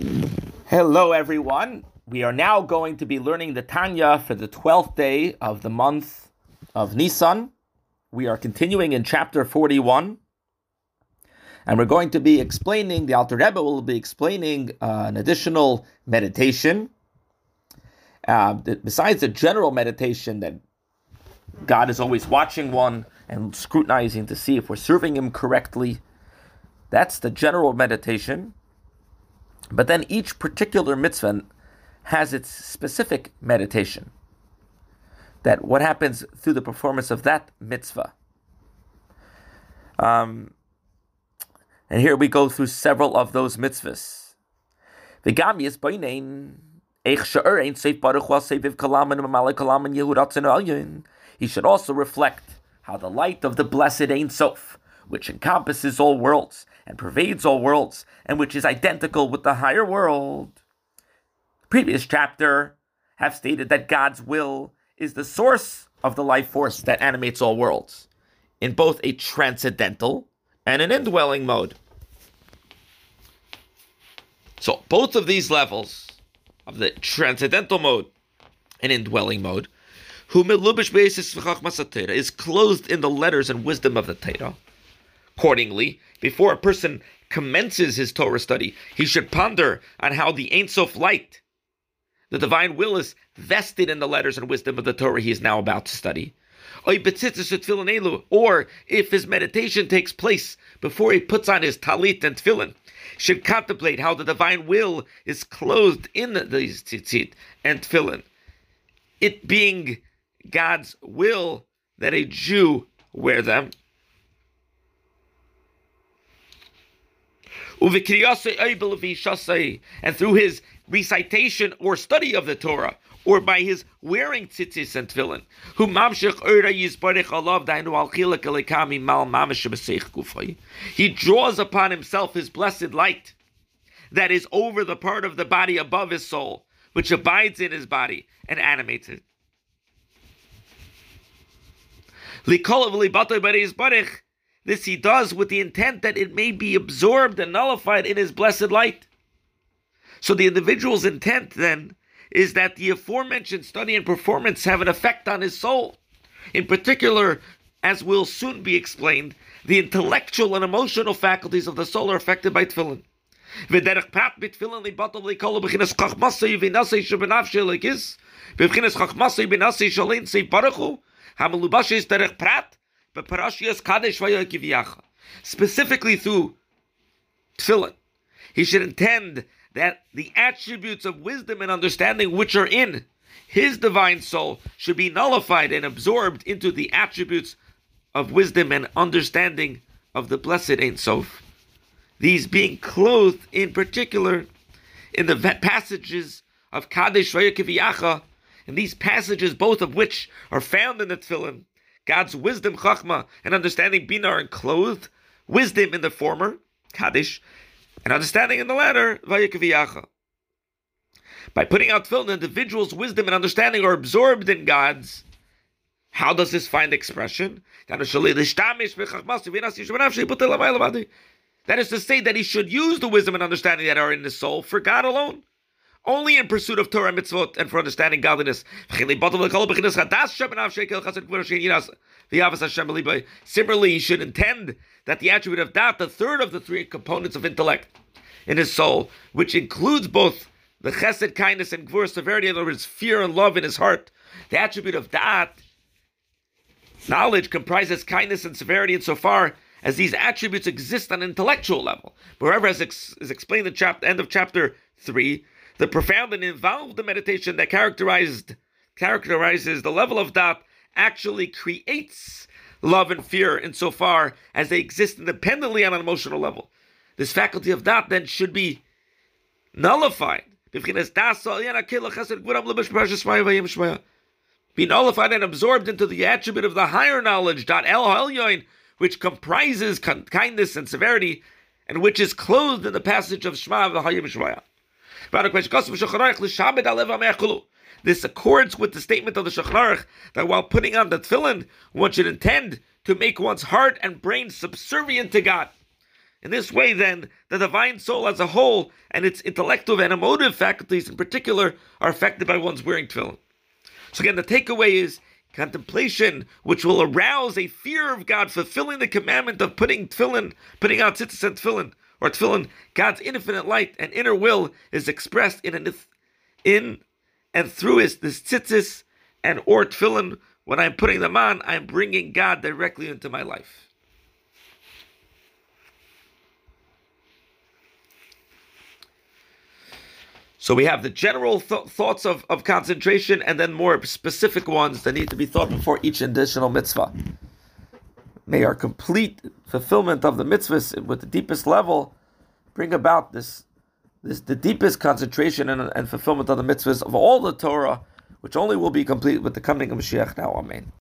Hello, everyone. We are now going to be learning the Tanya for the 12th day of the month of Nisan. We are continuing in chapter 41. And we're going to be explaining, the Alter Rebbe will be explaining uh, an additional meditation. Uh, besides the general meditation that God is always watching one and scrutinizing to see if we're serving Him correctly, that's the general meditation. But then each particular mitzvah has its specific meditation. That what happens through the performance of that mitzvah. Um, and here we go through several of those mitzvahs. The yehudat alyin. He should also reflect how the light of the blessed Ein Sof, which encompasses all worlds and pervades all worlds, and which is identical with the higher world. Previous chapter have stated that God's will is the source of the life force that animates all worlds, in both a transcendental and an indwelling mode. So both of these levels of the transcendental mode and indwelling mode, is clothed in the letters and wisdom of the Torah. Accordingly, before a person commences his Torah study, he should ponder on how the Ein Sof light, the divine will, is vested in the letters and wisdom of the Torah he is now about to study. Or if his meditation takes place before he puts on his talit and tefillin, should contemplate how the divine will is clothed in these tzitzit and tefillin. It being God's will that a Jew wear them. And through his recitation or study of the Torah, or by his wearing tzitzis and tefillin. He draws upon himself his blessed light that is over the part of the body above his soul, which abides in his body and animates it. This he does with the intent that it may be absorbed and nullified in his blessed light. So the individual's intent then is that the aforementioned study and performance have an effect on his soul. In particular, as will soon be explained, the intellectual and emotional faculties of the soul are affected by tefillin. Specifically through tefillin, he should intend that the attributes of wisdom and understanding which are in his divine soul should be nullified and absorbed into the attributes of wisdom and understanding of the blessed Ein Sof. These being clothed in particular in the passages of Kadesh Vayakiviyacha, and these passages, both of which are found in the Tefillin, God's wisdom, Chachma, and understanding Bina are enclosed, wisdom in the former, Kaddish, and understanding in the latter, Vayikaviyacha. By putting out tefillin, individual's wisdom and understanding are absorbed in God's. How does this find expression? That is to say that he should use the wisdom and understanding that are in his soul for God alone only in pursuit of Torah mitzvot and for understanding godliness. Similarly, he should intend that the attribute of Daat, the third of the three components of intellect in his soul, which includes both the chesed, kindness, and gvur, severity, in other words, fear and love in his heart, the attribute of Daat, knowledge comprises kindness and severity insofar as these attributes exist on an intellectual level. Wherever, as ex- is explained in the end of chapter 3, the profound and involved meditation that characterized characterizes the level of Daat actually creates love and fear insofar as they exist independently on an emotional level. This faculty of Daat then should be nullified. Be nullified and absorbed into the attribute of the higher knowledge, which comprises kindness and severity, and which is clothed in the passage of Shema of the Hayim Shmaya. This accords with the statement of the Shulchan Aruch that while putting on the tefillin, one should intend to make one's heart and brain subservient to God. In this way, then, the divine soul as a whole and its intellectual and emotive faculties in particular are affected by one's wearing tefillin. So again, the takeaway is contemplation, which will arouse a fear of God, fulfilling the commandment of putting tefillin, putting out tzitzis and tefillin, or tefillin, God's infinite light and inner will is expressed in an, in and through his this tzitzis and or tefillin. When I'm putting them on, I'm bringing God directly into my life. So we have the general th- thoughts of, of concentration and then more specific ones that need to be thought before each additional mitzvah. May our complete fulfillment of the mitzvahs with the deepest level bring about this, this the deepest concentration and, and fulfillment of the mitzvahs of all the Torah, which only will be complete with the coming of Mashiach now. Amen.